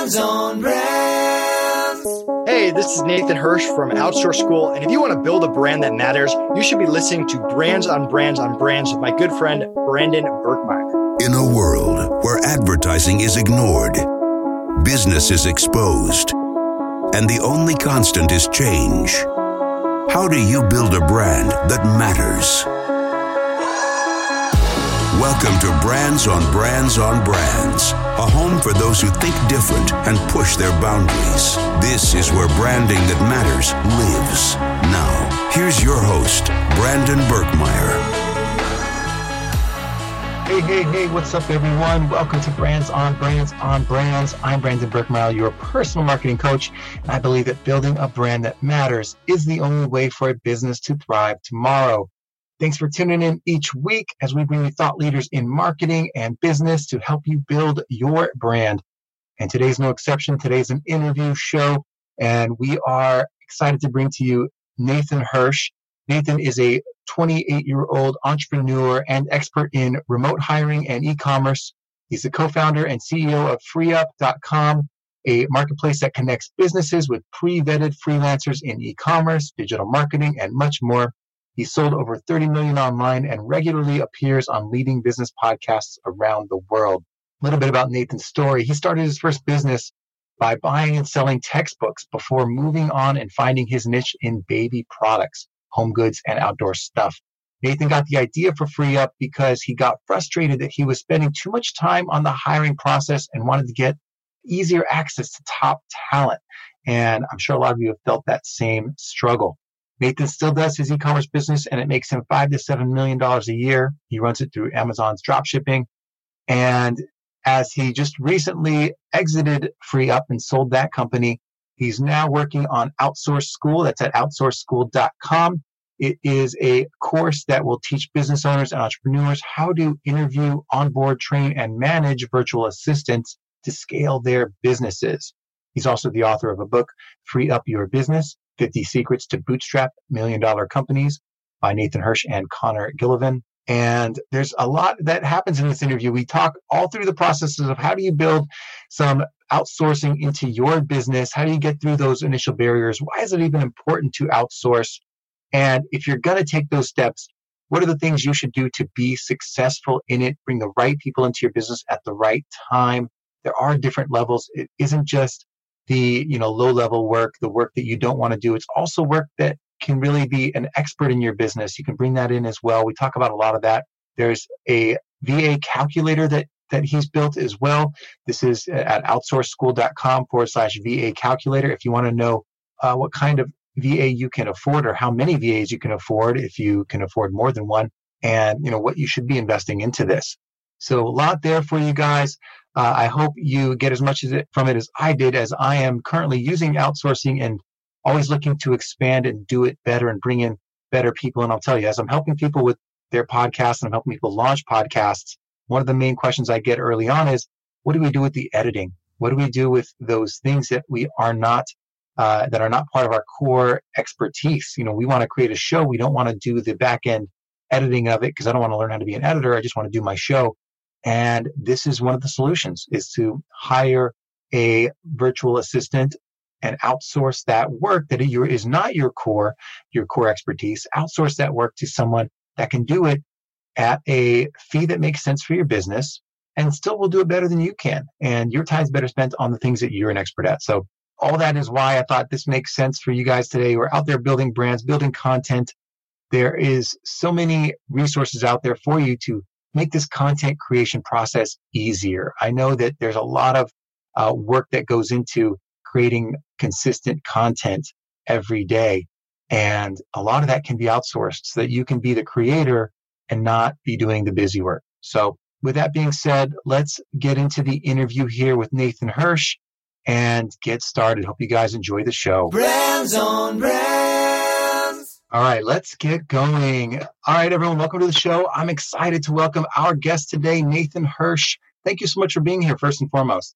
Brands on Brands. Hey, this is Nathan Hirsch from Outsource School. And if you want to build a brand that matters, you should be listening to Brands on Brands on Brands with my good friend, Brandon Birkmeyer. In a world where advertising is ignored, business is exposed, and the only constant is change, how do you build a brand that matters? Welcome to Brands on Brands on Brands, a home for those who think different and push their boundaries. This is where branding that matters lives. Now, here's your host, Brandon Birkmeyer. Hey, hey, hey, what's up, everyone? Welcome to Brands on Brands on Brands. I'm Brandon Birkmeyer, your personal marketing coach, and I believe that building a brand that matters is the only way for a business to thrive tomorrow. Thanks for tuning in each week as we bring you thought leaders in marketing and business to help you build your brand. And today's no exception. Today's an interview show, and we are excited to bring to you Nathan Hirsch. Nathan is a 28 year old entrepreneur and expert in remote hiring and e commerce. He's the co founder and CEO of freeup.com, a marketplace that connects businesses with pre vetted freelancers in e commerce, digital marketing, and much more. He sold over 30 million online and regularly appears on leading business podcasts around the world. A little bit about Nathan's story. He started his first business by buying and selling textbooks before moving on and finding his niche in baby products, home goods, and outdoor stuff. Nathan got the idea for Free Up because he got frustrated that he was spending too much time on the hiring process and wanted to get easier access to top talent. And I'm sure a lot of you have felt that same struggle. Nathan still does his e-commerce business and it makes him five to seven million dollars a year. He runs it through Amazon's drop shipping. And as he just recently exited Free Up and sold that company, he's now working on Outsource School. That's at outsourceschool.com. It is a course that will teach business owners and entrepreneurs how to interview, onboard, train, and manage virtual assistants to scale their businesses. He's also the author of a book, Free Up Your Business 50 Secrets to Bootstrap Million Dollar Companies by Nathan Hirsch and Connor Gillivan. And there's a lot that happens in this interview. We talk all through the processes of how do you build some outsourcing into your business? How do you get through those initial barriers? Why is it even important to outsource? And if you're going to take those steps, what are the things you should do to be successful in it? Bring the right people into your business at the right time. There are different levels. It isn't just the you know low level work the work that you don't want to do. It's also work that can really be an expert in your business. You can bring that in as well. We talk about a lot of that. There's a va calculator that that he's built as well. This is at outsourceschool.com forward slash va calculator. If you want to know uh, what kind of va you can afford or how many vas you can afford if you can afford more than one and you know what you should be investing into this. So a lot there for you guys uh, I hope you get as much from it as I did, as I am currently using outsourcing and always looking to expand and do it better and bring in better people. And I'll tell you, as I'm helping people with their podcasts and I'm helping people launch podcasts, one of the main questions I get early on is, what do we do with the editing? What do we do with those things that we are not uh, that are not part of our core expertise? You know, we want to create a show. We don't want to do the back end editing of it because I don't want to learn how to be an editor. I just want to do my show. And this is one of the solutions is to hire a virtual assistant and outsource that work that is not your core, your core expertise. Outsource that work to someone that can do it at a fee that makes sense for your business and still will do it better than you can. And your time's better spent on the things that you're an expert at. So all that is why I thought this makes sense for you guys today. We're out there building brands, building content. There is so many resources out there for you to make this content creation process easier. I know that there's a lot of uh, work that goes into creating consistent content every day. And a lot of that can be outsourced so that you can be the creator and not be doing the busy work. So with that being said, let's get into the interview here with Nathan Hirsch and get started. Hope you guys enjoy the show. Brands on brands. All right, let's get going. All right, everyone, welcome to the show. I'm excited to welcome our guest today, Nathan Hirsch. Thank you so much for being here, first and foremost.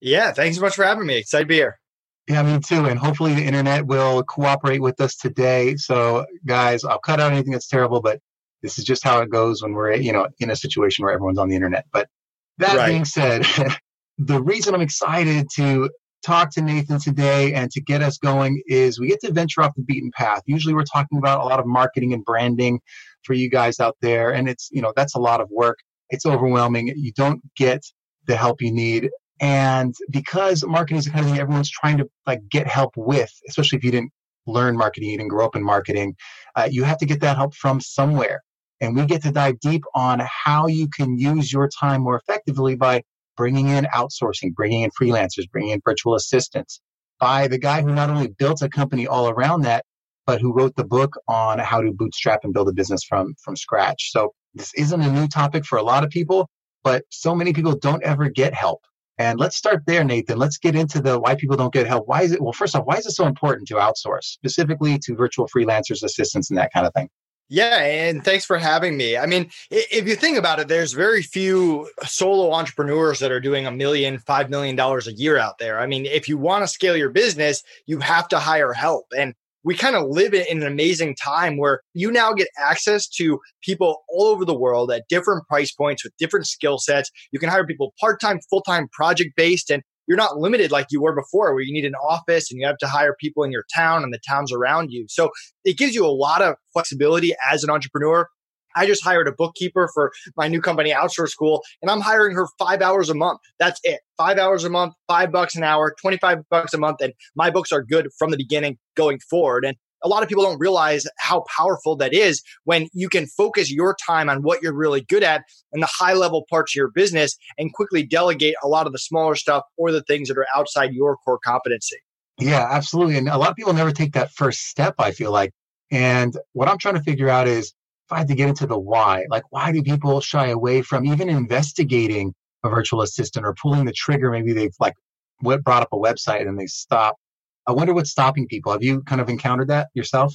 Yeah, thanks so much for having me. Excited to be here. Yeah, me too. And hopefully the internet will cooperate with us today. So, guys, I'll cut out anything that's terrible, but this is just how it goes when we're, you know, in a situation where everyone's on the internet. But that Right. being said, the reason I'm excited to talk to Nathan today and to get us going is we get to venture off the beaten path. Usually we're talking about a lot of marketing and branding for you guys out there. And it's, you know, that's a lot of work. It's overwhelming. You don't get the help you need. And because marketing is the kind of thing everyone's trying to like get help with, especially if you didn't learn marketing, you didn't grow up in marketing, uh, you have to get that help from somewhere. And we get to dive deep on how you can use your time more effectively by bringing in outsourcing, bringing in freelancers, bringing in virtual assistants by the guy who not only built a company all around that, but who wrote the book on how to bootstrap and build a business from, from scratch. So this isn't a new topic for a lot of people, but so many people don't ever get help. And let's start there, Nathan. Let's get into the why people don't get help. Why is it? Well, first off, why is it so important to outsource, specifically to virtual freelancers, assistants, and that kind of thing? Yeah, and thanks for having me. I mean, if you think about it, there's very few solo entrepreneurs that are doing a million, five million dollars a year out there. I mean, if you want to scale your business, you have to hire help. And we kind of live in an amazing time where you now get access to people all over the world at different price points with different skill sets. You can hire people part time, full time, project based, and you're not limited like you were before, where you need an office and you have to hire people in your town and the towns around you. So it gives you a lot of flexibility as an entrepreneur. I just hired a bookkeeper for my new company, Outsource School, and I'm hiring her five hours a month. That's it. Five hours a month, five bucks an hour, 25 bucks a month. And my books are good from the beginning going forward. And a lot of people don't realize how powerful that is when you can focus your time on what you're really good at and the high level parts of your business and quickly delegate a lot of the smaller stuff or the things that are outside your core competency. Yeah, absolutely. And a lot of people never take that first step, I feel like. And what I'm trying to figure out is if I had to get into the why, like why do people shy away from even investigating a virtual assistant or pulling the trigger? Maybe they've like what brought up a website and then they stop I wonder what's stopping people. Have you kind of encountered that yourself?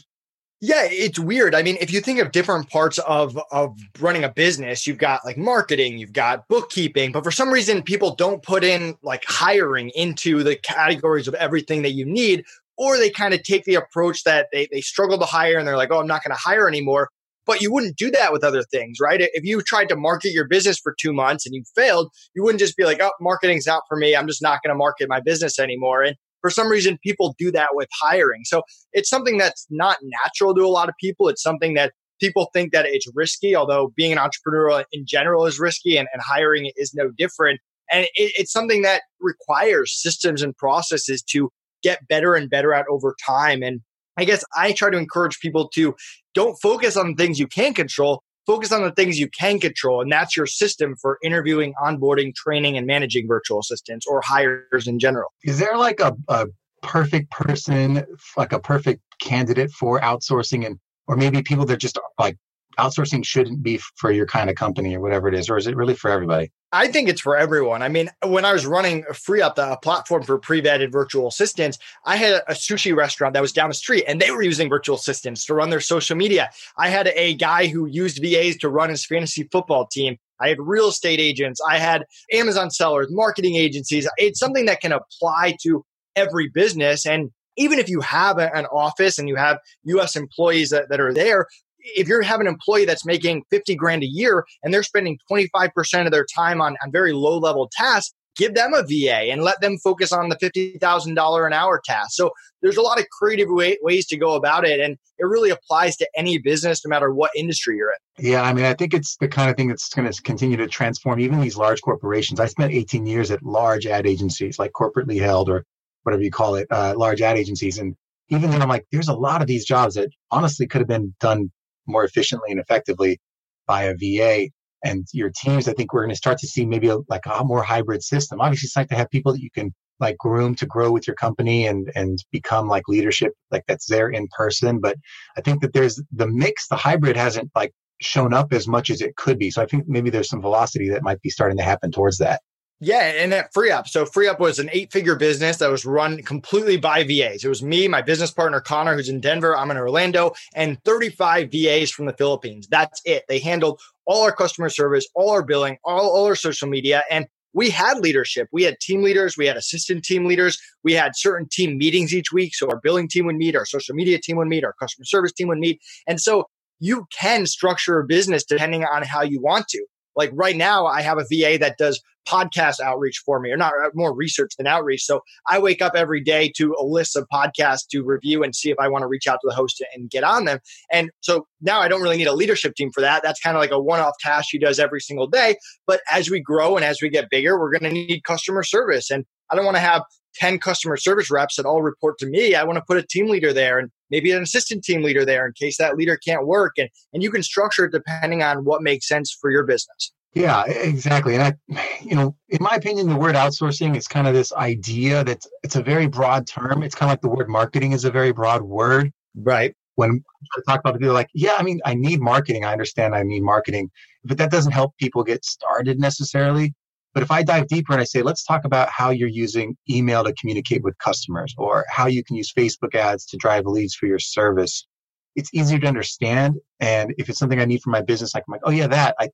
Yeah, it's weird. I mean, if you think of different parts of of running a business, you've got like marketing, you've got bookkeeping, but for some reason people don't put in like hiring into the categories of everything that you need or they kind of take the approach that they they struggle to hire and they're like, "Oh, I'm not going to hire anymore." But you wouldn't do that with other things, right? If you tried to market your business for 2 months and you failed, you wouldn't just be like, "Oh, marketing's not for me. I'm just not going to market my business anymore." And for some reason, people do that with hiring. So it's something that's not natural to a lot of people. It's something that people think that it's risky, although being an entrepreneur in general is risky and, and hiring is no different. And it, it's something that requires systems and processes to get better and better at over time. And I guess I try to encourage people to don't focus on things you can't control, focus on the things you can control. And that's your system for interviewing, onboarding, training, and managing virtual assistants or hires in general. Is there like a, a perfect person, like a perfect candidate for outsourcing and or maybe people that just like outsourcing shouldn't be for your kind of company or whatever it is, or is it really for everybody? I think it's for everyone. I mean, when I was running FreeUp, the platform for pre-vetted virtual assistants, I had a sushi restaurant that was down the street and they were using virtual assistants to run their social media. I had a guy who used VAs to run his fantasy football team. I had real estate agents. I had Amazon sellers, marketing agencies. It's something that can apply to every business. And even if you have an office and you have US employees that, that are there, if you have an employee that's making 50 grand a year and they're spending 25% of their time on, on very low level tasks, give them a VA and let them focus on the $50,000 an hour task. So there's a lot of creative way, ways to go about it. And it really applies to any business, no matter what industry you're in. Yeah. I mean, I think it's the kind of thing that's going to continue to transform even these large corporations. I spent 18 years at large ad agencies, like corporately held or whatever you call it, uh, large ad agencies. And even then, I'm like, there's a lot of these jobs that honestly could have been done more efficiently and effectively by a VA and your teams. I think we're going to start to see maybe a, like a more hybrid system. Obviously, it's nice to have people that you can like groom to grow with your company and and become like leadership like that's there in person. But I think that there's the mix, the hybrid hasn't like shown up as much as it could be. So I think maybe there's some velocity that might be starting to happen towards that. Yeah, and at FreeUp. So Free FreeUp was an eight-figure business that was run completely by VAs. It was me, my business partner Connor, who's in Denver, I'm in Orlando, and 35 VAs from the Philippines. That's it. They handled all our customer service, all our billing, all, all our social media, and we had leadership. We had team leaders, we had assistant team leaders, we had certain team meetings each week. So our billing team would meet, our social media team would meet, our customer service team would meet. And so you can structure a business depending on how you want to. Like right now, I have a VA that does podcast outreach for me, or not uh, more research than outreach. So I wake up every day to a list of podcasts to review and see if I want to reach out to the host and get on them. And so now I don't really need a leadership team for that. That's kind of like a one off task she does every single day. But as we grow and as we get bigger, we're going to need customer service. And I don't want to have 10 customer service reps that all report to me. I want to put a team leader there and maybe an assistant team leader there in case that leader can't work. And, and you can structure it depending on what makes sense for your business. Yeah, exactly. And I, you know, in my opinion, the word outsourcing is kind of this idea that it's a very broad term. It's kind of like the word marketing is a very broad word. Right. When I talk about it, people like, yeah, I mean, I need marketing. I understand I need marketing, but that doesn't help people get started necessarily. But if I dive deeper and I say, let's talk about how you're using email to communicate with customers or how you can use Facebook ads to drive leads for your service, it's easier to understand. And if it's something I need for my business, I'm like, oh yeah, that I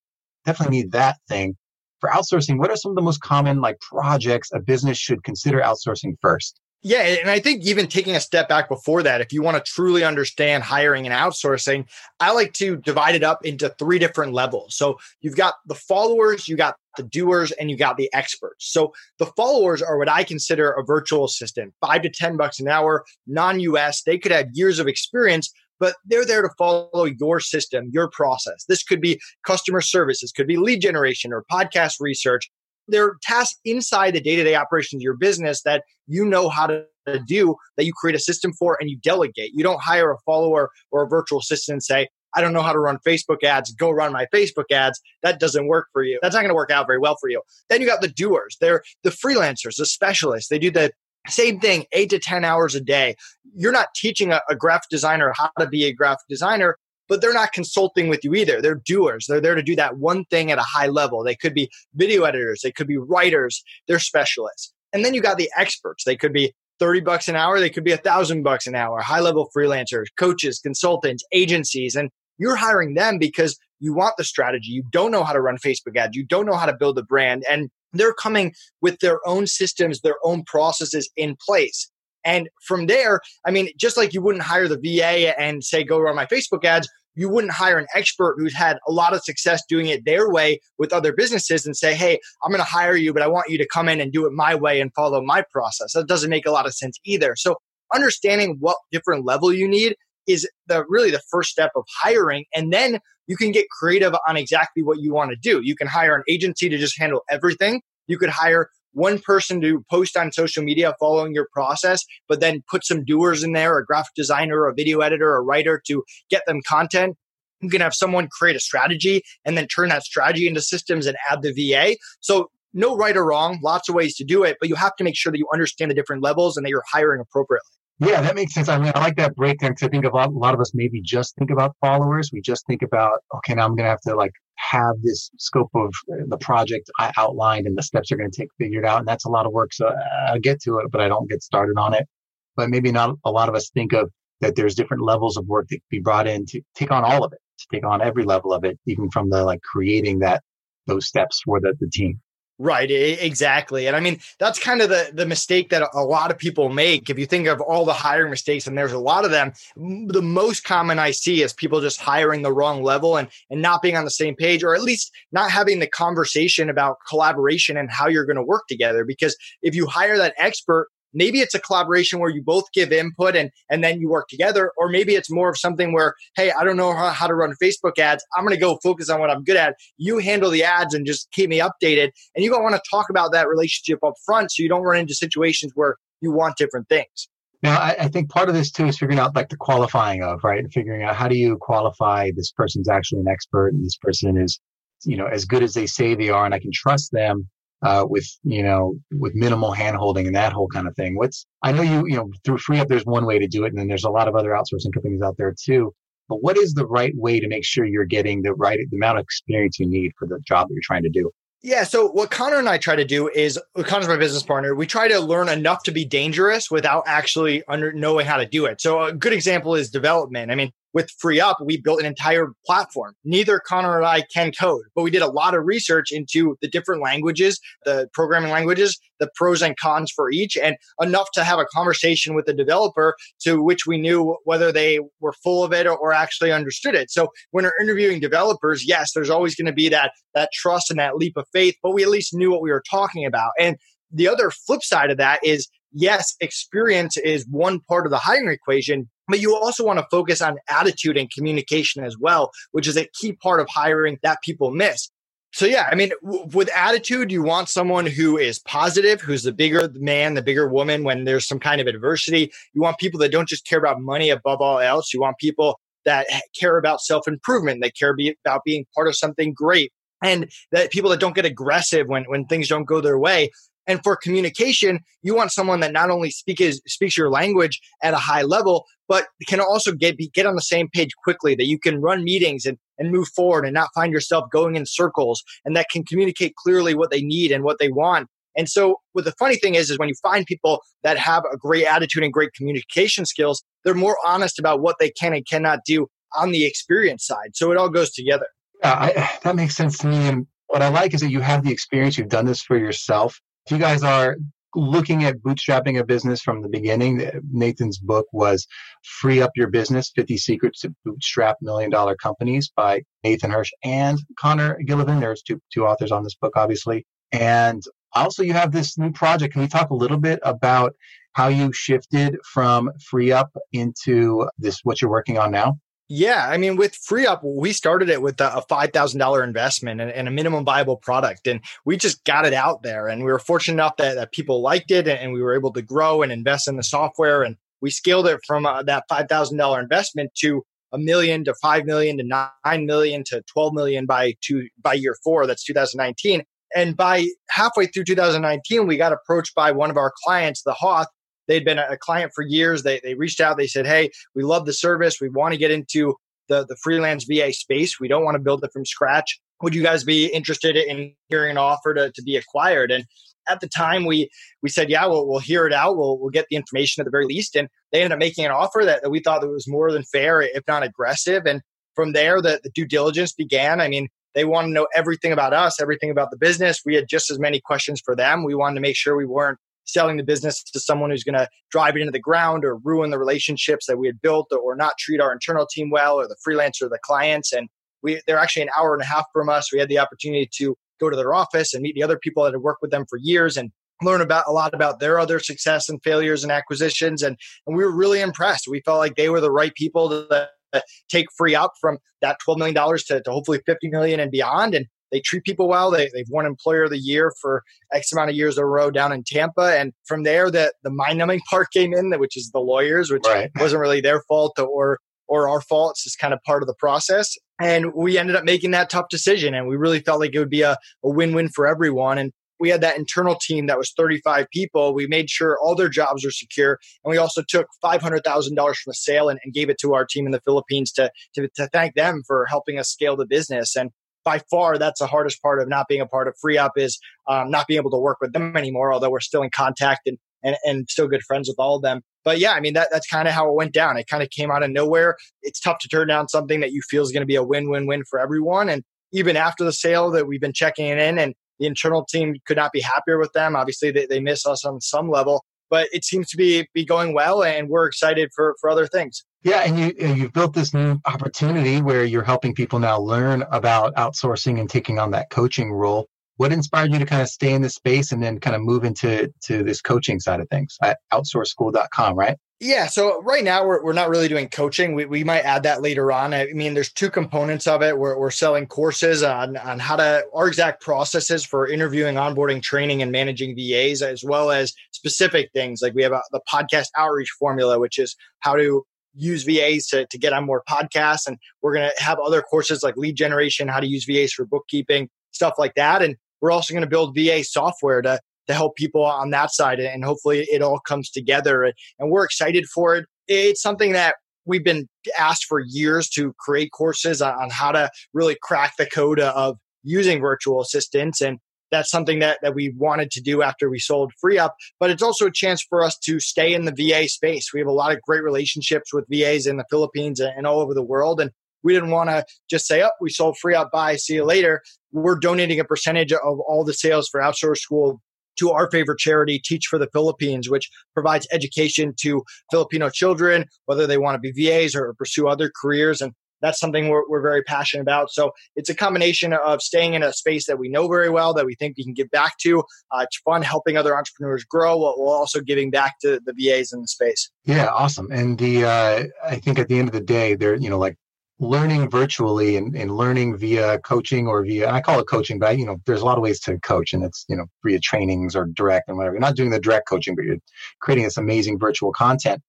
definitely need that thing. For outsourcing, what are some of the most common like projects a business should consider outsourcing first? Yeah. And I think even taking a step back before that, if you want to truly understand hiring and outsourcing, I like to divide it up into three different levels. So you've got the followers, you got the doers, and you got the experts. So the followers are what I consider a virtual assistant, five to 10 bucks an hour, non US. They could have years of experience, but they're there to follow your system, your process. This could be customer services, could be lead generation or podcast research. They're tasks inside the day to day operations of your business that you know how to do, that you create a system for and you delegate. You don't hire a follower or a virtual assistant and say, I don't know how to run Facebook ads. Go run my Facebook ads. That doesn't work for you. That's not going to work out very well for you. Then you got the doers. They're the freelancers, the specialists. They do the same thing, eight to 10 hours a day. You're not teaching a, a graphic designer how to be a graphic designer, but they're not consulting with you either. They're doers. They're there to do that one thing at a high level. They could be video editors, they could be writers, they're specialists. And then you got the experts. They could be 30 bucks an hour, they could be a thousand bucks an hour, high level freelancers, coaches, consultants, agencies. And you're hiring them because you want the strategy. You don't know how to run Facebook ads. You don't know how to build a brand. And they're coming with their own systems, their own processes in place. And from there, I mean, just like you wouldn't hire the VA and say, go run my Facebook ads, you wouldn't hire an expert who's had a lot of success doing it their way with other businesses and say, hey, I'm going to hire you, but I want you to come in and do it my way and follow my process. That doesn't make a lot of sense either. So understanding what different level you need is the really the first step of hiring. And then you can get creative on exactly what you want to do. You can hire an agency to just handle everything. You could hire one person to post on social media following your process, but then put some doers in there, a graphic designer, a video editor, a writer to get them content. You can have someone create a strategy and then turn that strategy into systems and add the VA. So no right or wrong, lots of ways to do it, but you have to make sure that you understand the different levels and that you're hiring appropriately. Yeah, that makes sense. I mean, I like that breakdown because I think a lot, a lot of us maybe just think about followers. We just think about, okay, now I'm going to have to like have this scope of uh, the project I outlined and the steps are going to take figured out. And that's a lot of work. So uh, I'll get to it, but I don't get started on it. But maybe not a lot of us think of that there's different levels of work that can be brought in to take on all of it, to take on every level of it, even from the like creating that, those steps for the, the team. Right, exactly. And I mean, that's kind of the, the mistake that a lot of people make. If you think of all the hiring mistakes, and there's a lot of them, the most common I see is people just hiring the wrong level and, and not being on the same page, or at least not having the conversation about collaboration and how you're going to work together. Because if you hire that expert, maybe it's a collaboration where you both give input and and then you work together or maybe it's more of something where hey i don't know how, how to run facebook ads. I'm going to go focus on what i'm good at. You handle the ads and just keep me updated. And you don't want to talk about that relationship up front so you don't run into situations where you want different things. Now I, I think part of this too is figuring out like the qualifying of right? And figuring out how do you qualify this person's actually an expert and this person is you know as good as they say they are and i can trust them uh, with you know with minimal handholding and that whole kind of thing. What's I know you you know through FreeUp there's one way to do it, and then there's a lot of other outsourcing companies out there too. But what is the right way to make sure you're getting the right the amount of experience you need for the job that you're trying to do? Yeah. So what Connor and I try to do is Connor's my business partner. We try to learn enough to be dangerous without actually under knowing how to do it. So a good example is development. I mean, with Free Up, we built an entire platform. Neither Connor and I can code, but we did a lot of research into the different languages, the programming languages, the pros and cons for each, and enough to have a conversation with the developer to which we knew whether they were full of it or, actually understood it. So when we're interviewing developers, yes, there's always going to be that that trust and that leap of faith, but we at least knew what we were talking about. And the other flip side of that is yes, experience is one part of the hiring equation, but you also want to focus on attitude and communication as well, which is a key part of hiring that people miss. So yeah, I mean, w- with attitude, you want someone who is positive, who's the bigger man, the bigger woman when there's some kind of adversity. You want people that don't just care about money above all else. You want people that care about self improvement, that care be, about being part of something great, and that people that don't get aggressive when when things don't go their way. And for communication, you want someone that not only speaks speaks your language at a high level, but can also get be, get on the same page quickly. That you can run meetings and and move forward and not find yourself going in circles, and that can communicate clearly what they need and what they want. And so, what the funny thing is, is when you find people that have a great attitude and great communication skills, they're more honest about what they can and cannot do on the experience side. So it all goes together. Yeah, I, that makes sense to me. And what I like is that you have the experience. You've done this for yourself if you guys are looking at bootstrapping a business from the beginning, uh, Nathan's book was Free Up Your Business 50 Secrets to Bootstrap Million Dollar Companies by Nathan Hirsch and Connor Gillivan. There's two, two authors on this book, obviously. And also, you have this new project. Can you talk a little bit about how you shifted from Free Up into this, what you're working on now? Yeah, I mean, with Free Up, we started it with a five thousand dollar investment and, and, a minimum viable product, and we just got it out there. And we were fortunate enough that, that people liked it, and, we were able to grow and invest in the software. And we scaled it from uh, that five thousand dollar investment to a million to five million to nine million to twelve million by two by year four. That's 2019. And by halfway through 2019, we got approached by one of our clients, the Hoth, They'd been a client for years. They, they reached out. They said, Hey, we love the service. We want to get into the, the freelance VA space. We don't want to build it from scratch. Would you guys be interested in hearing an offer to, to be acquired? And at the time we we said, yeah, we'll, we'll hear it out. We'll, we'll get the information at the very least. And they ended up making an offer that, that we thought that was more than fair, if not aggressive. And from there, the, the due diligence began. I mean, they want to know everything about us, everything about the business. We had just as many questions for them. We wanted to make sure we weren't selling the business to someone who's going to drive it into the ground or ruin the relationships that we had built or not treat our internal team well or the freelancer, the clients. And we, they're actually an hour and a half from us. We had the opportunity to go to their office and meet the other people that had worked with them for years and learn about a lot about their other success and failures and acquisitions. And, and we were really impressed. We felt like they were the right people to, to take free up from that $12 million to, to hopefully 50 million and beyond. And they treat people well. They, they've won Employer of the Year for X amount of years in a row down in Tampa. And from there, the, the mind numbing part came in, which is the lawyers, which right. wasn't really their fault or or our fault. It's just kind of part of the process. And we ended up making that tough decision. And we really felt like it would be a, a win win for everyone. And we had that internal team that was 35 people. We made sure all their jobs were secure. And we also took $500,000 from the sale and, and, gave it to our team in the Philippines to, to, to thank them for helping us scale the business. And by far that's the hardest part of not being a part of free up is um, not being able to work with them anymore although we're still in contact and, and, and still good friends with all of them. But yeah i mean that, that's kind of how it went down. It kind of came out of nowhere. It's tough to turn down something that you feel is going to be a win-win-win for everyone and even after the sale that we've been checking in and the internal team could not be happier with them. Obviously they, they miss us on some level but it seems to be be going well and we're excited for for other things yeah, and you you've built this new opportunity where you're helping people now learn about outsourcing and taking on that coaching role. What inspired you to kind of stay in this space and then kind of move into to this coaching side of things at outsourceschool.com, right? Yeah. So right now we're, we're not really doing coaching. We, we might add that later on. I mean, there's two components of it. We're, we're selling courses on, on how to, our exact processes for interviewing, onboarding, training, and managing VAs, as well as specific things. Like we have a, the podcast outreach formula, which is how to use VAs to, to get on more podcasts. And we're going to have other courses like lead generation, how to use VAs for bookkeeping, stuff like that. And we're also going to build VA software to, to help people on that side. And hopefully it all comes together. And we're excited for it. It's something that we've been asked for years to create courses on, on how to really crack the code of using virtual assistants. And that's something that, that we wanted to do after we sold FreeUp. But it's also a chance for us to stay in the VA space. We have a lot of great relationships with VAs in the Philippines and, all over the world. And we didn't want to just say, oh, we sold FreeUp, bye, see you later. We're donating a percentage of all the sales for Outsource School to our favorite charity, Teach for the Philippines, which provides education to Filipino children, whether they want to be VAs or pursue other careers. And that's something we're, we're very passionate about. So it's a combination of staying in a space that we know very well, that we think we can give back to. Uh, it's fun helping other entrepreneurs grow while, while, also giving back to the VAs in the space. Yeah, awesome. And the uh, I think at the end of the day, they're you know like learning virtually and, and learning via coaching or via I call it coaching, but I, you know there's a lot of ways to coach, and it's you know via trainings or direct and whatever. You're not doing the direct coaching, but you're creating this amazing virtual content.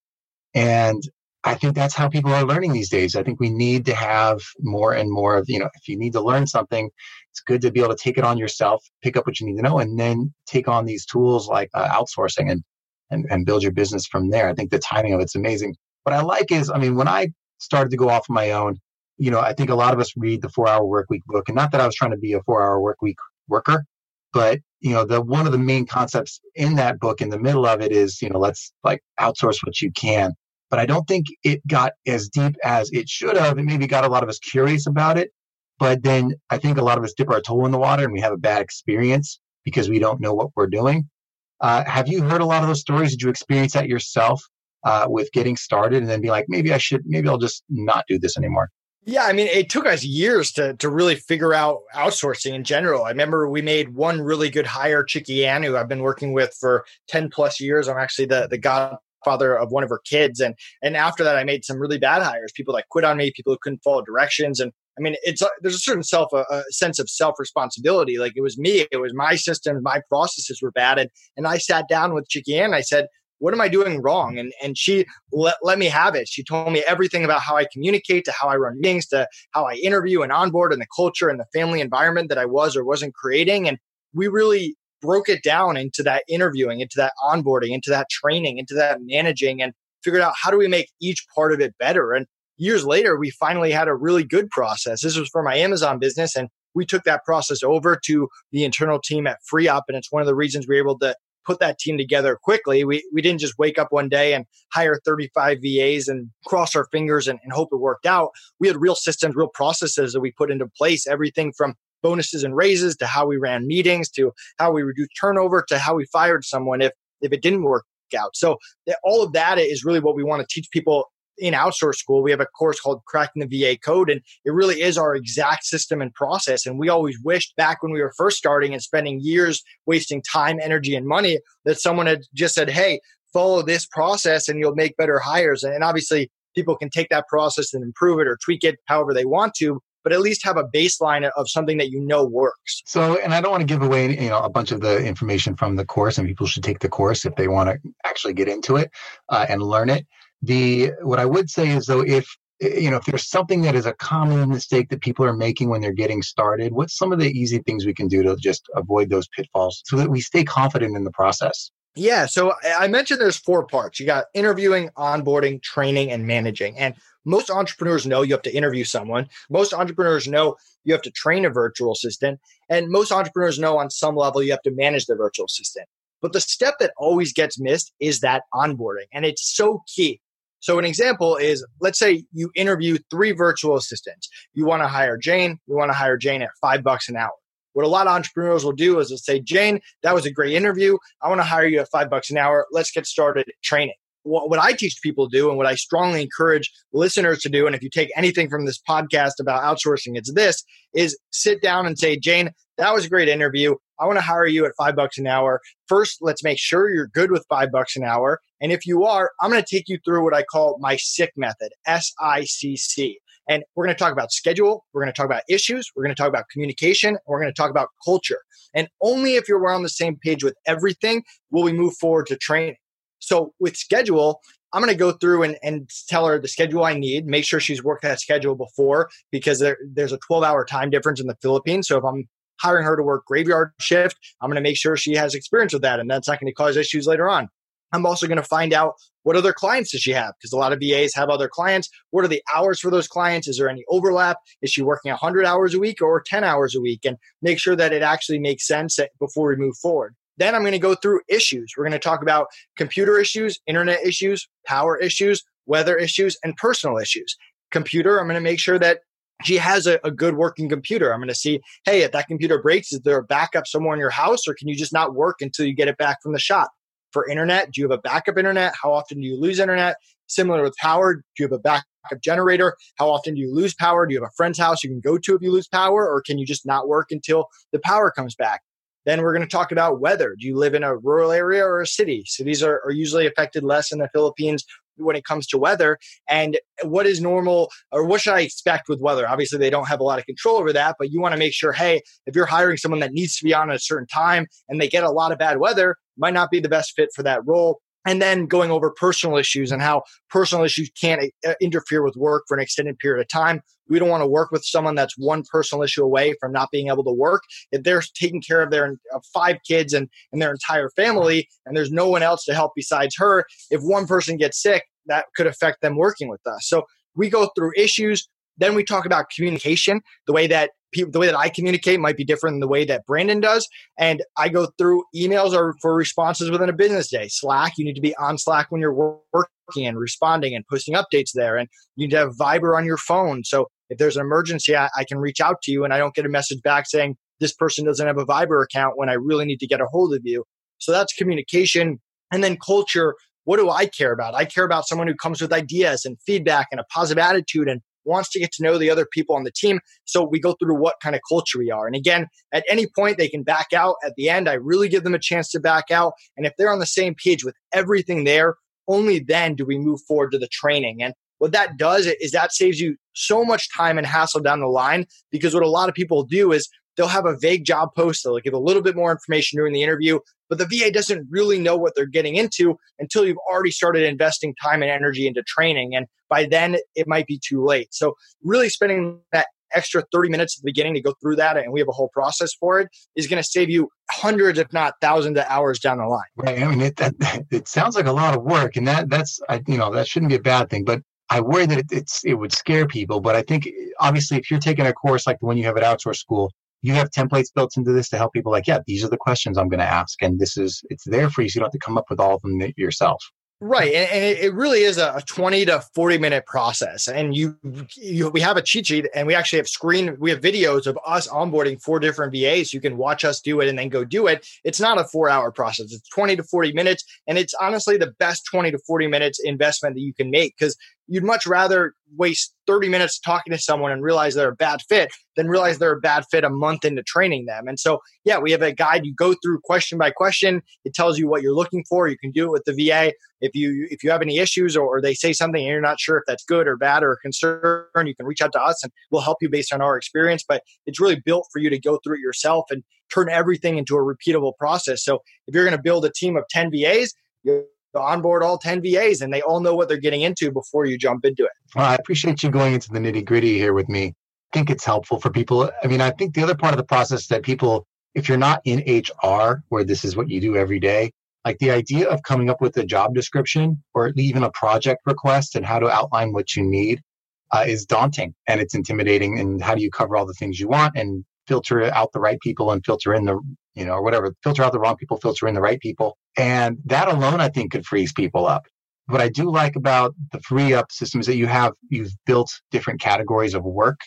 And I think that's how people are learning these days. I think we need to have more and more of, you know, if you need to learn something, it's good to be able to take it on yourself, pick up what you need to know, and then take on these tools like uh, outsourcing and, and, and build your business from there. I think the timing of it's amazing. What I like is, I mean, when I started to go off on my own, you know, I think a lot of us read the four hour work week book, and not that I was trying to be a four hour work week worker, but you know, the one of the main concepts in that book in the middle of it is, you know, let's like outsource what you can but I don't think it got as deep as it should have. It maybe got a lot of us curious about it, but then I think a lot of us dip our toe in the water and we have a bad experience because we don't know what we're doing. Uh, have you heard a lot of those stories? Did you experience that yourself uh, with getting started and then be like, maybe I should, maybe I'll just not do this anymore? Yeah, I mean, it took us years to to really figure out outsourcing in general. I remember we made one really good hire, Chicky Ann, who I've been working with for 10 plus years. I'm actually the, the god father of one of her kids. And and after that, I made some really bad hires. People that quit on me, people who couldn't follow directions. And I mean, it's a, there's a certain self a, a sense of self responsibility. Like it was me, it was my systems, my processes were bad. And and I sat down with Chicky Ann. I said, what am I doing wrong? And and she let, let me have it. She told me everything about how I communicate, to how I run meetings, to how I interview and onboard, and the culture and the family environment that I was or wasn't creating. And we really broke it down into that interviewing, into that onboarding, into that training, into that managing, and figured out how do we make each part of it better. And years later, we finally had a really good process. This was for my Amazon business, and we took that process over to the internal team at FreeUp. And it's one of the reasons we were able to put that team together quickly. We, we didn't just wake up one day and hire 35 VAs and cross our fingers and, and hope it worked out. We had real systems, real processes that we put into place, everything from bonuses and raises to how we ran meetings to how we reduced turnover to how we fired someone if if it didn't work out. So all of that is really what we want to teach people in outsource school. We have a course called Cracking the VA Code, and it really is our exact system and process. And we always wished back when we were first starting and spending years wasting time, energy, and money that someone had just said, "Hey, follow this process, and you'll make better hires." And obviously, people can take that process and improve it or tweak it however they want to but at least have a baseline of something that you know works. So, and I don't want to give away, you know, a bunch of the information from the course, and people should take the course if they want to actually get into it uh, and learn it. The what I would say is though, if you know, if there's something that is a common mistake that people are making when they're getting started, what's some of the easy things we can do to just avoid those pitfalls so that we stay confident in the process? Yeah. So I mentioned there's four parts. You got interviewing, onboarding, training, and managing. And most entrepreneurs know you have to interview someone. Most entrepreneurs know you have to train a virtual assistant. And most entrepreneurs know on some level you have to manage the virtual assistant. But the step that always gets missed is that onboarding. And it's so key. So an example is let's say you interview three virtual assistants. You want to hire Jane. You want to hire Jane at five bucks an hour. What a lot of entrepreneurs will do is they'll say, Jane, that was a great interview. I want to hire you at five bucks an hour. Let's get started training what, what I teach people to do and what I strongly encourage listeners to do, and if you take anything from this podcast about outsourcing, it's this is sit down and say, Jane, that was a great interview. I want to hire you at five bucks an hour. First, let's make sure you're good with five bucks an hour. And if you are, I'm going to take you through what I call my SICK method, S I C C. And we're going to talk about schedule. We're going to talk about issues. We're going to talk about communication. We're going to talk about culture. And only if you're on the same page with everything will we move forward to training. So with schedule, I'm going to go through and, and tell her the schedule I need, make sure she's worked that schedule before because there, there's a 12 hour time difference in the Philippines. So if I'm hiring her to work graveyard shift, I'm going to make sure she has experience with that and that's not going to cause issues later on. I'm also going to find out what other clients does she have? Because a lot of VAs have other clients. What are the hours for those clients? Is there any overlap? Is she working 100 hours a week or 10 hours a week? And make sure that it actually makes sense before we move forward. Then I'm going to go through issues. We're going to talk about computer issues, internet issues, power issues, weather issues, and personal issues. Computer, I'm going to make sure that she has a, a, good working computer. I'm going to see, hey, if that computer breaks, is there a backup somewhere in your house or can you just not work until you get it back from the shop? For internet, do you have a backup internet? How often do you lose internet? Similar with power, do you have a backup generator? How often do you lose power? Do you have a friend's house you can go to if you lose power or can you just not work until the power comes back? Then we're going to talk about weather. Do you live in a rural area or a city? Cities are, are usually affected less in the Philippines when it comes to weather and what is normal or what should I expect with weather? Obviously, they don't have a lot of control over that, but you want to make sure, hey, if you're hiring someone that needs to be on at a certain time and they get a lot of bad weather, might not be the best fit for that role. And then going over personal issues and how personal issues can't uh, interfere with work for an extended period of time. We don't want to work with someone that's one personal issue away from not being able to work. If they're taking care of their five kids and, and their entire family, and there's no one else to help besides her, if one person gets sick, that could affect them working with us. So we go through issues. Then we talk about communication, the way that people, the way that I communicate might be different than the way that Brandon does. And I go through emails or for responses within a business day. Slack, you need to be on Slack when you're working and responding and posting updates there. And you need to have Viber on your phone. So if there's an emergency, I, I can reach out to you and I don't get a message back saying this person doesn't have a Viber account when I really need to get a hold of you. So that's communication. And then culture, what do I care about? I care about someone who comes with ideas and feedback and a positive attitude and wants to get to know the other people on the team. So we go through what kind of culture we are. And again, at any point they can back out. At the end, I really give them a chance to back out. And if they're on the same page with everything there, only then do we move forward to the training. And what that does is that saves you so much time and hassle down the line because what a lot of people do is they'll have a vague job post. They'll give a little bit more information during the interview, but the VA doesn't really know what they're getting into until you've already started investing time and energy into training. And by then, it might be too late. So, really spending that extra 30 minutes at the beginning to go through that, and we have a whole process for it, is going to save you hundreds, if not thousands, of hours down the line. Right. I mean, it, that, it sounds like a lot of work, and that that's, I, you know, that shouldn't be a bad thing. But I worry that it, it's it would scare people. But I think obviously, if you're taking a course like the one you have at Outsource School, you have templates built into this to help people like, yeah, these are the questions I'm going to ask. And this is, it's there for you. So you don't have to come up with all of them yourself. Right. And, and it, really is a 20 to 40 minute process. And you, you, we have a cheat sheet and we actually have screen, we have videos of us onboarding four different VAs. You can watch us do it and then go do it. It's not a four hour process. It's 20 to 40 minutes. And it's honestly the best 20 to 40 minutes investment that you can make because you'd much rather waste 30 minutes talking to someone and realize they're a bad fit than realize they're a bad fit a month into training them. And so, yeah, we have a guide. You go through question by question. It tells you what you're looking for. You can do it with the VA. If you if you have any issues or, or they say something and you're not sure if that's good or bad or a concern, you can reach out to us and we'll help you based on our experience. But it's really built for you to go through it yourself and turn everything into a repeatable process. So if you're going to build a team of 10 VAs, you onboard all 10 VAs and they all know what they're getting into before you jump into it. Well, I appreciate you going into the nitty gritty here with me. I think it's helpful for people. I mean, I think the other part of the process that people, if you're not in HR, where this is what you do every day, like the idea of coming up with a job description or even a project request and how to outline what you need uh, is daunting and it's intimidating. And how do you cover all the things you want and filter out the right people and filter in the, you know, or whatever, filter out the wrong people, filter in the right people. And that alone, I think, could freeze people up. What I do like about the free up system is that you have, you've built different categories of work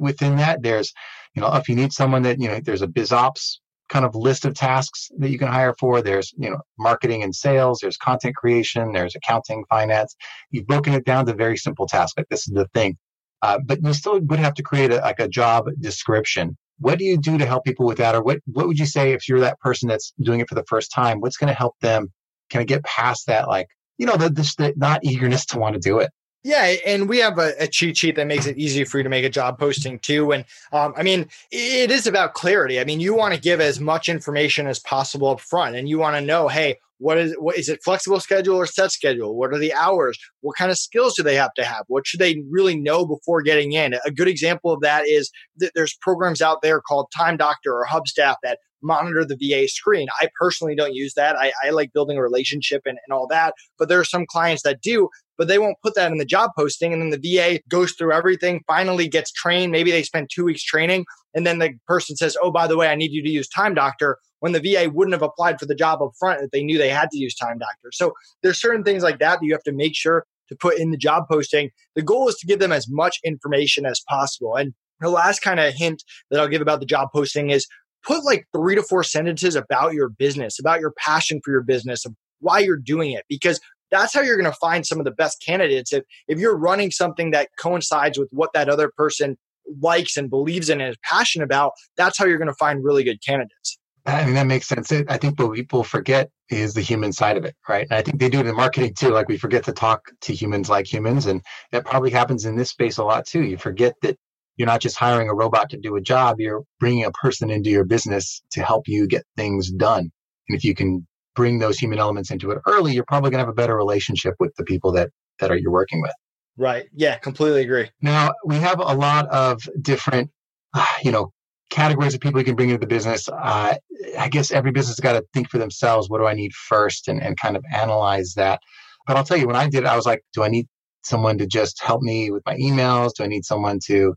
within that. There's, you know, if you need someone that, you know, there's a biz ops kind of list of tasks that you can hire for. There's, you know, marketing and sales, there's content creation, there's accounting, finance. You've broken it down to very simple tasks. Like this is the thing. Uh, but you still would have to create a, like a job description what do you do to help people with that? Or what, what would you say if you're that person that's doing it for the first time? What's going to help them kind of get past that, like, you know, the, the, the not eagerness to want to do it? Yeah, and we have a, a, cheat sheet that makes it easy for you to make a job posting too. And um, I mean, it is about clarity. I mean, you want to give as much information as possible up front, and you want to know, hey, what is what is it flexible schedule or set schedule? What are the hours? What kind of skills do they have to have? What should they really know before getting in? A good example of that is that there's programs out there called Time Doctor or Hubstaff that monitor the VA screen. I personally don't use that. I, I like building a relationship and, and all that, but there are some clients that do but they won't put that in the job posting. And then the VA goes through everything, finally gets trained. Maybe they spend two weeks training. And then the person says, Oh, by the way, I need you to use Time Doctor when the VA wouldn't have applied for the job up front if they knew they had to use Time doctors. So there's certain things like that that you have to make sure to put in the job posting. The goal is to give them as much information as possible. And the last kind of hint that I'll give about the job posting is put like three to four sentences about your business, about your passion for your business, of why you're doing it. Because that's how you're going to find some of the best candidates. If, if you're running something that coincides with what that other person likes and believes in and is passionate about, that's how you're going to find really good candidates. I mean, that makes sense. I think what people forget is the human side of it, right? And I think they do it in marketing too. Like we forget to talk to humans like humans. And that probably happens in this space a lot too. You forget that you're not just hiring a robot to do a job, you're bringing a person into your business to help you get things done. And if you can bring those human elements into it early, you're probably going to have a better relationship with the people that that are you're working with. Right. Yeah, completely agree. Now, we have a lot of different you know, categories of people you can bring into the business. Uh, I guess every business has got to think for themselves, what do I need first and, and kind of analyze that. But I'll tell you, when I did it, I was like, do I need someone to just help me with my emails? Do I need someone to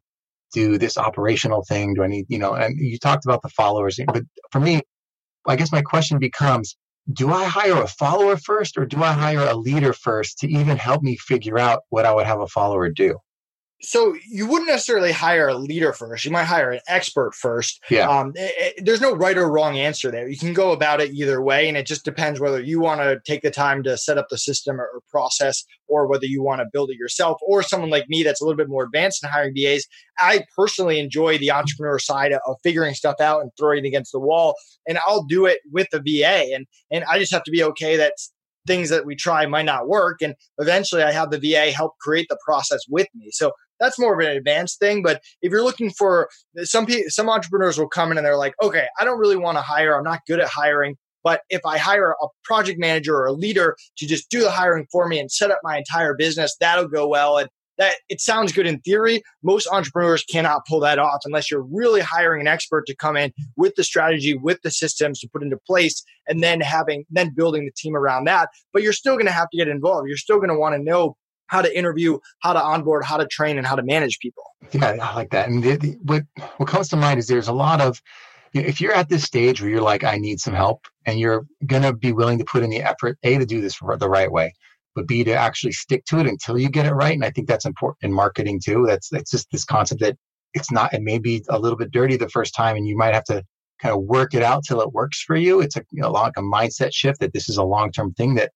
do this operational thing? Do I need, you know, and you talked about the followers, but for me, I guess my question becomes, do I hire a follower first or do I hire a leader first to even help me figure out what I would have a follower do? So you wouldn't necessarily hire a leader first. You might hire an expert first. Yeah. Um, it, it, there's no right or wrong answer there. You can go about it either way, and it just depends whether you want to take the time to set up the system or, or, process, or whether you want to build it yourself, or someone like me that's a little bit more advanced in hiring VAs. I personally enjoy the entrepreneur side of, of figuring stuff out and throwing it against the wall, and I'll do it with the VA, and and I just have to be okay that things that we try might not work. And eventually I have the VA help create the process with me. So that's more of an advanced thing. But if you're looking for some people, some entrepreneurs will come in and they're like, okay, I don't really want to hire. I'm not good at hiring. But if I hire a project manager or a leader to just do the hiring for me and set up my entire business, that'll go well. And that it sounds good in theory. Most entrepreneurs cannot pull that off unless you're really hiring an expert to come in with the strategy, with the systems to put into place, and then having then building the team around that. But you're still going to have to get involved. You're still going to want to know how to interview, how to onboard, how to train, and how to manage people. Yeah, I like that. And the, the, what what comes to mind is there's a lot of you know, if you're at this stage where you're like, I need some help, and you're gonna be willing to put in the effort, a to do this the right way, but b to actually stick to it until you get it right. And I think that's important in marketing too. That's that's just this concept that it's not it may be a little bit dirty the first time, and you might have to kind of work it out till it works for you. It's a you know, like a mindset shift that this is a long term thing that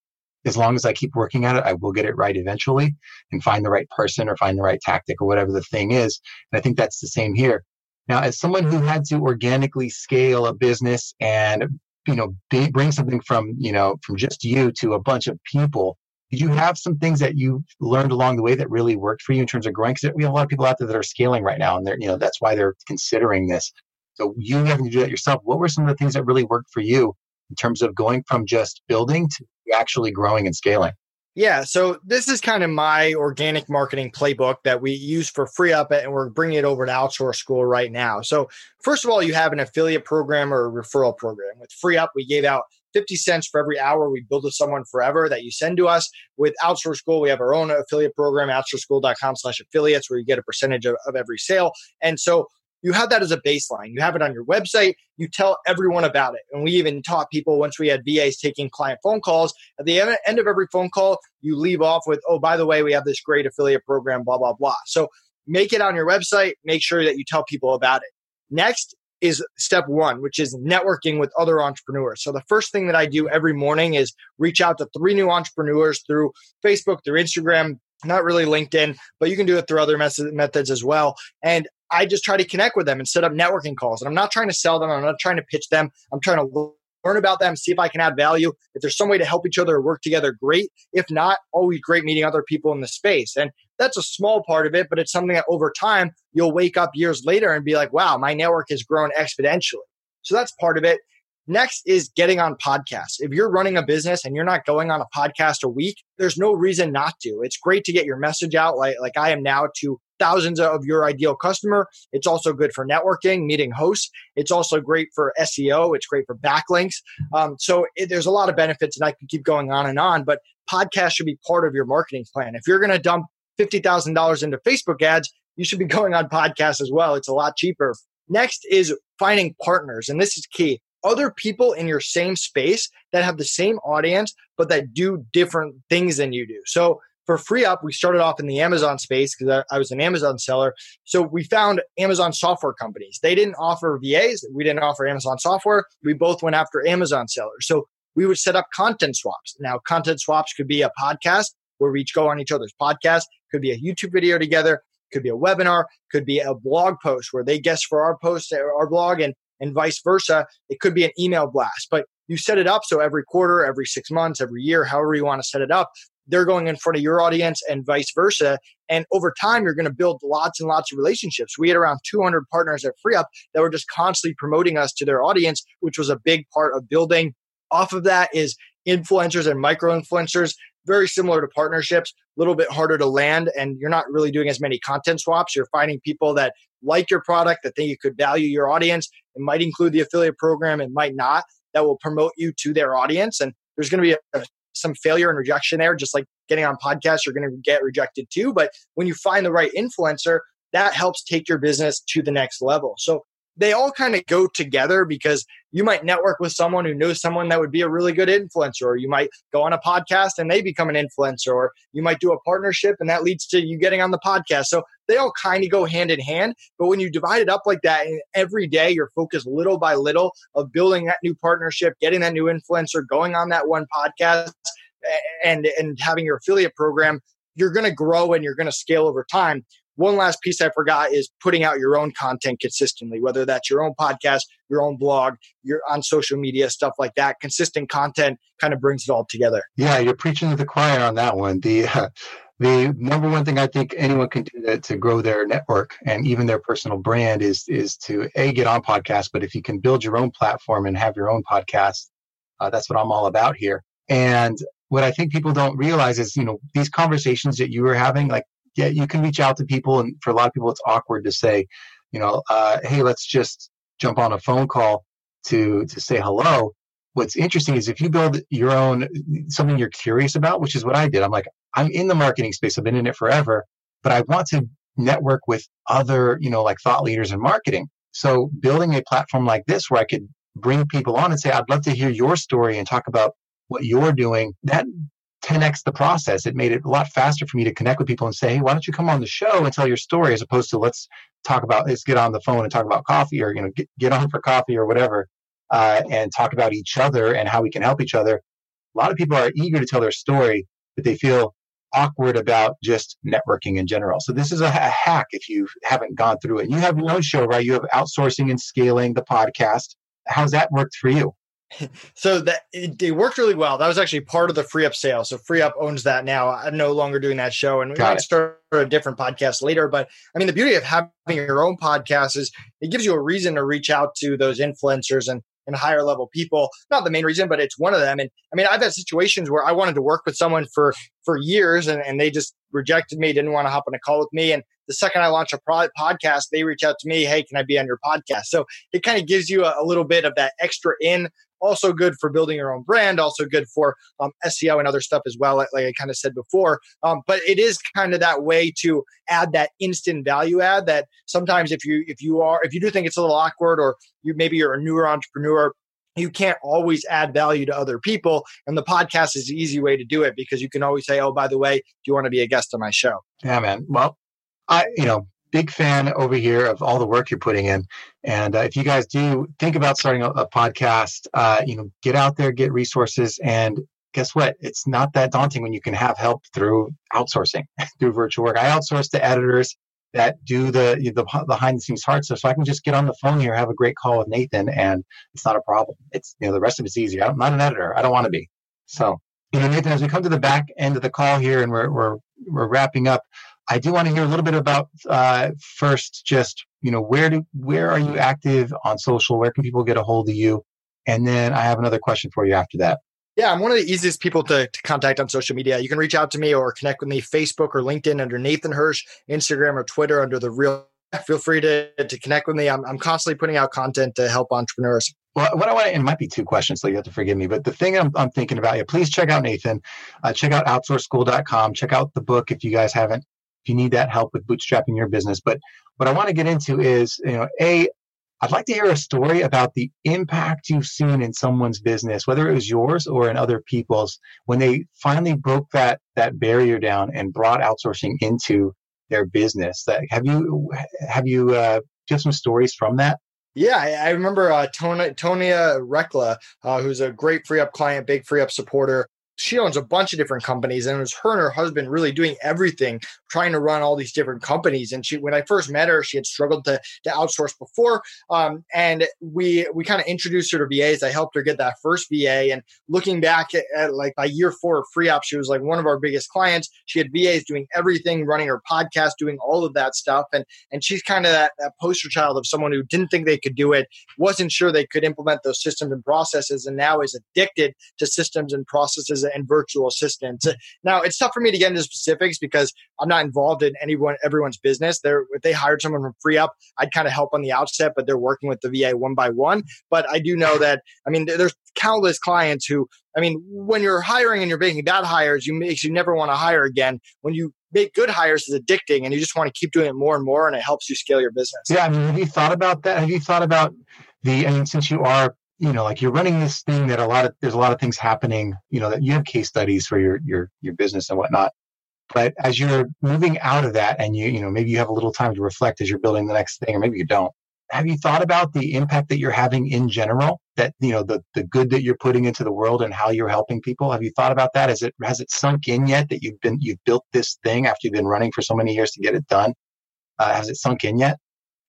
as long as I keep working at it, I will get it right eventually and find the right person or find the right tactic or whatever the thing is. And I think that's the same here. Now, as someone who had to organically scale a business and you know bring something from you know from just you to a bunch of people, did you have some things that you learned along the way that really worked for you in terms of growing? Because we have a lot of people out there that are scaling right now, and they're you know that's why they're considering this. So you having to do that yourself. What were some of the things that really worked for you in terms of going from just building to actually growing and scaling? Yeah, so this is kind of my organic marketing playbook that we use for FreeUp and we're bringing it over to outsource school right now. So, first of all, you have an affiliate program or a referral program. With FreeUp, we gave out 50 cents for every hour we build with someone forever that you send to us. With Outsource School, we have our own affiliate program, outsourceschool.com slash affiliates, where you get a percentage of, of every sale. And so you have that as a baseline. You have it on your website. You tell everyone about it. And we even taught people once we had VAs taking client phone calls. At the end of every phone call, you leave off with, oh, by the way, we have this great affiliate program, blah, blah, blah. So make it on your website. Make sure that you tell people about it. Next is step one, which is networking with other entrepreneurs. So the first thing that I do every morning is reach out to three new entrepreneurs through Facebook, through Instagram, not really LinkedIn, but you can do it through other methods as well. And I just try to connect with them and set up networking calls. And I'm not trying to sell them. I'm not trying to pitch them. I'm trying to learn about them, see if I can add value. If there's some way to help each other work together, great. If not, always great meeting other people in the space. And that's a small part of it, but it's something that over time you'll wake up years later and be like, wow, my network has grown exponentially. So that's part of it. Next is getting on podcasts. If you're running a business and you're not going on a podcast a week, there's no reason not to. It's great to get your message out like, like I am now to thousands of your ideal customer. It's also good for networking, meeting hosts. It's also great for SEO. It's great for backlinks. Um, so it, there's a lot of benefits, and I can keep going on and on. But podcast should be part of your marketing plan. If you're going to dump fifty thousand dollars into Facebook ads, you should be going on podcasts as well. It's a lot cheaper. Next is finding partners, and this is key. Other people in your same space that have the same audience, but that do different things than you do. So for FreeUp we started off in the amazon space because I, I, was an amazon seller. So we found amazon software companies. They didn't offer vas we didn't offer amazon software. We both went after amazon sellers. So we would set up content swaps. Now content swaps could be a podcast where we each go on each other's podcast. Could be a youtube video together. Could be a webinar. Could be a blog post where they guest for our post our blog and and vice versa. It could be an email blast. But you set it up so every quarter every six months every year however you want to set it up they're going in front of your audience and vice versa. And over time, you're going to build lots and lots of relationships. We had around 200 partners at FreeUp that were just constantly promoting us to their audience, which was a big part of building. Off of that is influencers and micro influencers, very similar to partnerships, a little bit harder to land. And you're not really doing as many content swaps. You're finding people that like your product, that think you could value your audience. It might include the affiliate program, it might not, that will promote you to their audience. And there's going to be a, some failure and rejection there, just like getting on podcasts, you're going to get rejected too. But when you find the right influencer, that helps take your business to the next level. So they all kind of go together because you might network with someone who knows someone that would be a really good influencer, or you might go on a podcast and they become an influencer, or you might do a partnership and that leads to you getting on the podcast. So they all kind of go hand in hand. But when you divide it up like that, and every day you're focused little by little of building that new partnership, getting that new influencer, going on that one podcast, eh, and and having your affiliate program, you're going to grow and you're going to scale over time. One last piece I forgot is putting out your own content consistently, whether that's your own podcast, your own blog, you're on social media, stuff like that. Consistent content kind of brings it all together. Yeah, you're preaching to the choir on that one. The uh, the number one thing I think anyone can do to, to grow their network and even their personal brand is is to a get on podcasts. But if you can build your own platform and have your own podcast, uh, that's what I'm all about here. And what I think people don't realize is, you know, these conversations that you were having, like yeah, you can reach out to people, and for a lot of people, it's awkward to say, you know, uh, hey, let's just jump on a phone call to to say hello. What's interesting is if you build your own something you're curious about, which is what I did. I'm like, I'm in the marketing space. I've been in it forever, but I want to network with other, you know, like thought leaders in marketing. So building a platform like this where I could bring people on and say, I'd love to hear your story and talk about what you're doing, that 10x the process. It made it a lot faster for me to connect with people and say, hey, why don't you come on the show and tell your story as opposed to let's talk about, let's get on the phone and talk about coffee or, you know, get, get on for coffee or whatever uh, and talk about each other and how we can help each other. A lot of people are eager to tell their story, but they feel awkward about just networking in general. So this is a, a hack if you haven't gone through it. You have your own show, right? You have outsourcing and scaling the podcast. How's that worked for you? so that it, it, worked really well. That was actually part of the FreeUp sale. So FreeUp owns that now. I'm no longer doing that show, and we Got might it. start a different podcast later. But I mean, the beauty of having your own podcast is it gives you a reason to reach out to those influencers and and higher level people. Not the main reason, but it's one of them. And I mean, I've had situations where I wanted to work with someone for for years, and, and they just rejected me, didn't want to hop on a call with me, and the second I launch a pro- podcast, they reach out to me, hey, can I be on your podcast? So it kind of gives you a, a, little bit of that extra in also good for building your own brand, also good for um, SEO and other stuff as well, like, like I kind of said before. Um, but it is kind of that way to add that instant value add that sometimes if you if you are if you do think it's a little awkward or you maybe you're a newer entrepreneur you can't always add value to other people and the podcast is the easy way to do it because you can always say oh by the way do you want to be a guest on my show yeah man well i you know big fan over here of all the work you're putting in. And uh, if you guys do think about starting a, a podcast, uh, you know, get out there, get resources, and guess what? It's not that daunting when you can have help through outsourcing, through virtual work. I outsource to editors that do the the behind the scenes hard stuff, so I can just get on the phone here, have a great call with Nathan, and it's not a problem. It's you know the rest of it's easy. I'm not an editor. I don't want to be. So you know, Nathan, as we come to the back end of the call here, and we're we're we're wrapping up. I do want to hear a little bit about uh, first, just you know, where do where are you active on social? Where can people get a hold of you? And then I have another question for you after that. Yeah, I'm one of the easiest people to, to contact on social media. You can reach out to me or connect with me Facebook or LinkedIn under Nathan Hirsch, Instagram or Twitter under the real. Feel free to, to connect with me. I'm, I'm constantly putting out content to help entrepreneurs. Well, what I want to, it might be two questions, so you have to forgive me. But the thing I'm, I'm thinking about, yeah, please check out Nathan. Uh, check out outsourceschool.com. Check out the book if you guys haven't, if you need that help with bootstrapping your business. But what I want to get into is, you know, A, I'd like to hear a story about the impact you've seen in someone's business, whether it was yours or in other people's, when they finally broke that that barrier down and brought outsourcing into their business. That Have you have you uh, just some stories from that? Yeah, I, remember uh, Tonia Rekla, uh, who's a great FreeUp client, big FreeUp supporter she owns a bunch of different companies and it was her and her husband really doing everything trying to run all these different companies. And she when i first met her she had struggled to, to outsource before um, and we we kind of introduced her to vas i helped her get that first va and looking back at, at like by year four of FreeUp she was like one of our biggest clients. She had vas doing everything running her podcast doing all of that stuff and and she's kind of that, that poster child of someone who didn't think they could do it wasn't sure they could implement those systems and processes and now is addicted to systems and processes and virtual assistants. Now, it's tough for me to get into specifics because I'm not involved in anyone everyone's business. They're if they hired someone from FreeUp, I'd kind of help on the outset, but they're working with the VA one by one. But I do know that I mean, there's countless clients who I mean, when you're hiring and you're making bad hires, you makes you never want to hire again. When you make good hires is addicting and you just want to keep doing it more and more and it helps you scale your business. Yeah, I mean, have you thought about that? Have you thought about the I mean, since you are you know like you're running this thing that a lot of there's a lot of things happening you know that you have case studies for your your your business and whatnot. But as you're moving out of that and you you know maybe you have a little time to reflect as you're building the next thing or maybe you don't have you thought about the impact that you're having in general that you know the the good that you're putting into the world and how you're helping people? Have you thought about that? Has it has it sunk in yet that you've been you've built this thing after you've been running for so many years to get it done? Uh, has it sunk in yet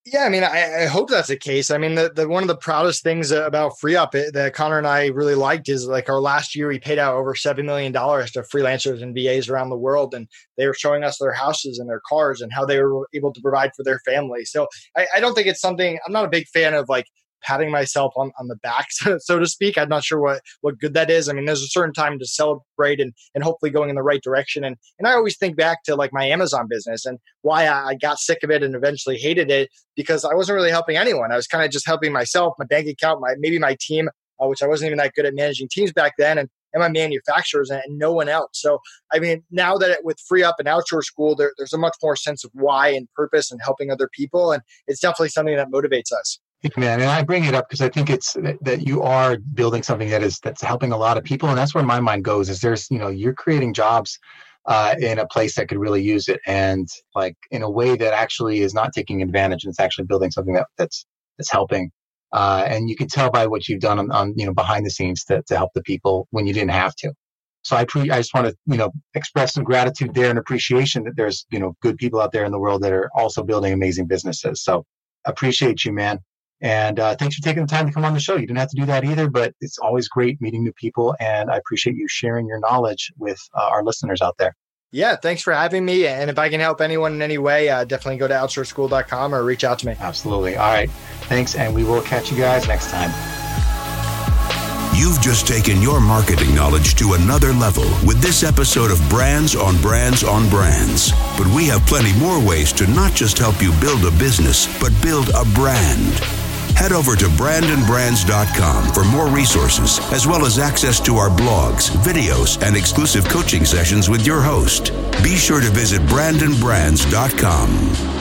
yeah, I mean, I, I, hope that's the case. I mean, the, the one of the proudest things about FreeUp that Connor and I really liked is like our last year, we paid out over seven million dollars to freelancers and VAs around the world, and they were showing us their houses and their cars and how they were able to provide for their family. So I, I don't think it's something. I'm not a big fan of like patting myself on, on the back, so, so to speak. I'm not sure what, what good that is. I mean, there's a certain time to celebrate and, and hopefully going in the right direction. And, and I always think back to like my Amazon business and why I got sick of it and eventually hated it because I wasn't really helping anyone. I was kind of just helping myself, my bank account, my, maybe my team, uh, which I wasn't even that good at managing teams back then. And, and my manufacturers and, no one else. So, I mean, now that it, with FreeUp and Outsource School, there, there's a much more sense of why and purpose and helping other people. And it's definitely something that motivates us. Man, and I bring it up because I think it's that you are building something that is that's helping a lot of people, and that's where my mind goes. Is there's you know you're creating jobs uh, in a place that could really use it, and like in a way that actually is not taking advantage, and it's actually building something that that's that's helping. Uh, and you can tell by what you've done on, on you know behind the scenes to to help the people when you didn't have to. So I pre- I just want to you know express some gratitude there and appreciation that there's you know good people out there in the world that are also building amazing businesses. So appreciate you, man. And uh, thanks for taking the time to come on the show. You didn't have to do that either, but it's always great meeting new people. And I appreciate you sharing your knowledge with uh, our listeners out there. Yeah, thanks for having me. And if I can help anyone in any way, uh, definitely go to outsourceschool.com or reach out to me. Absolutely. All right. Thanks. And we will catch you guys next time. You've just taken your marketing knowledge to another level with this episode of Brands on Brands on Brands. But we have plenty more ways to not just help you build a business, but build a brand. Head over to brandonbrands.com for more resources, as well as access to our blogs, videos, and exclusive coaching sessions with your host. Be sure to visit brandonbrands.com.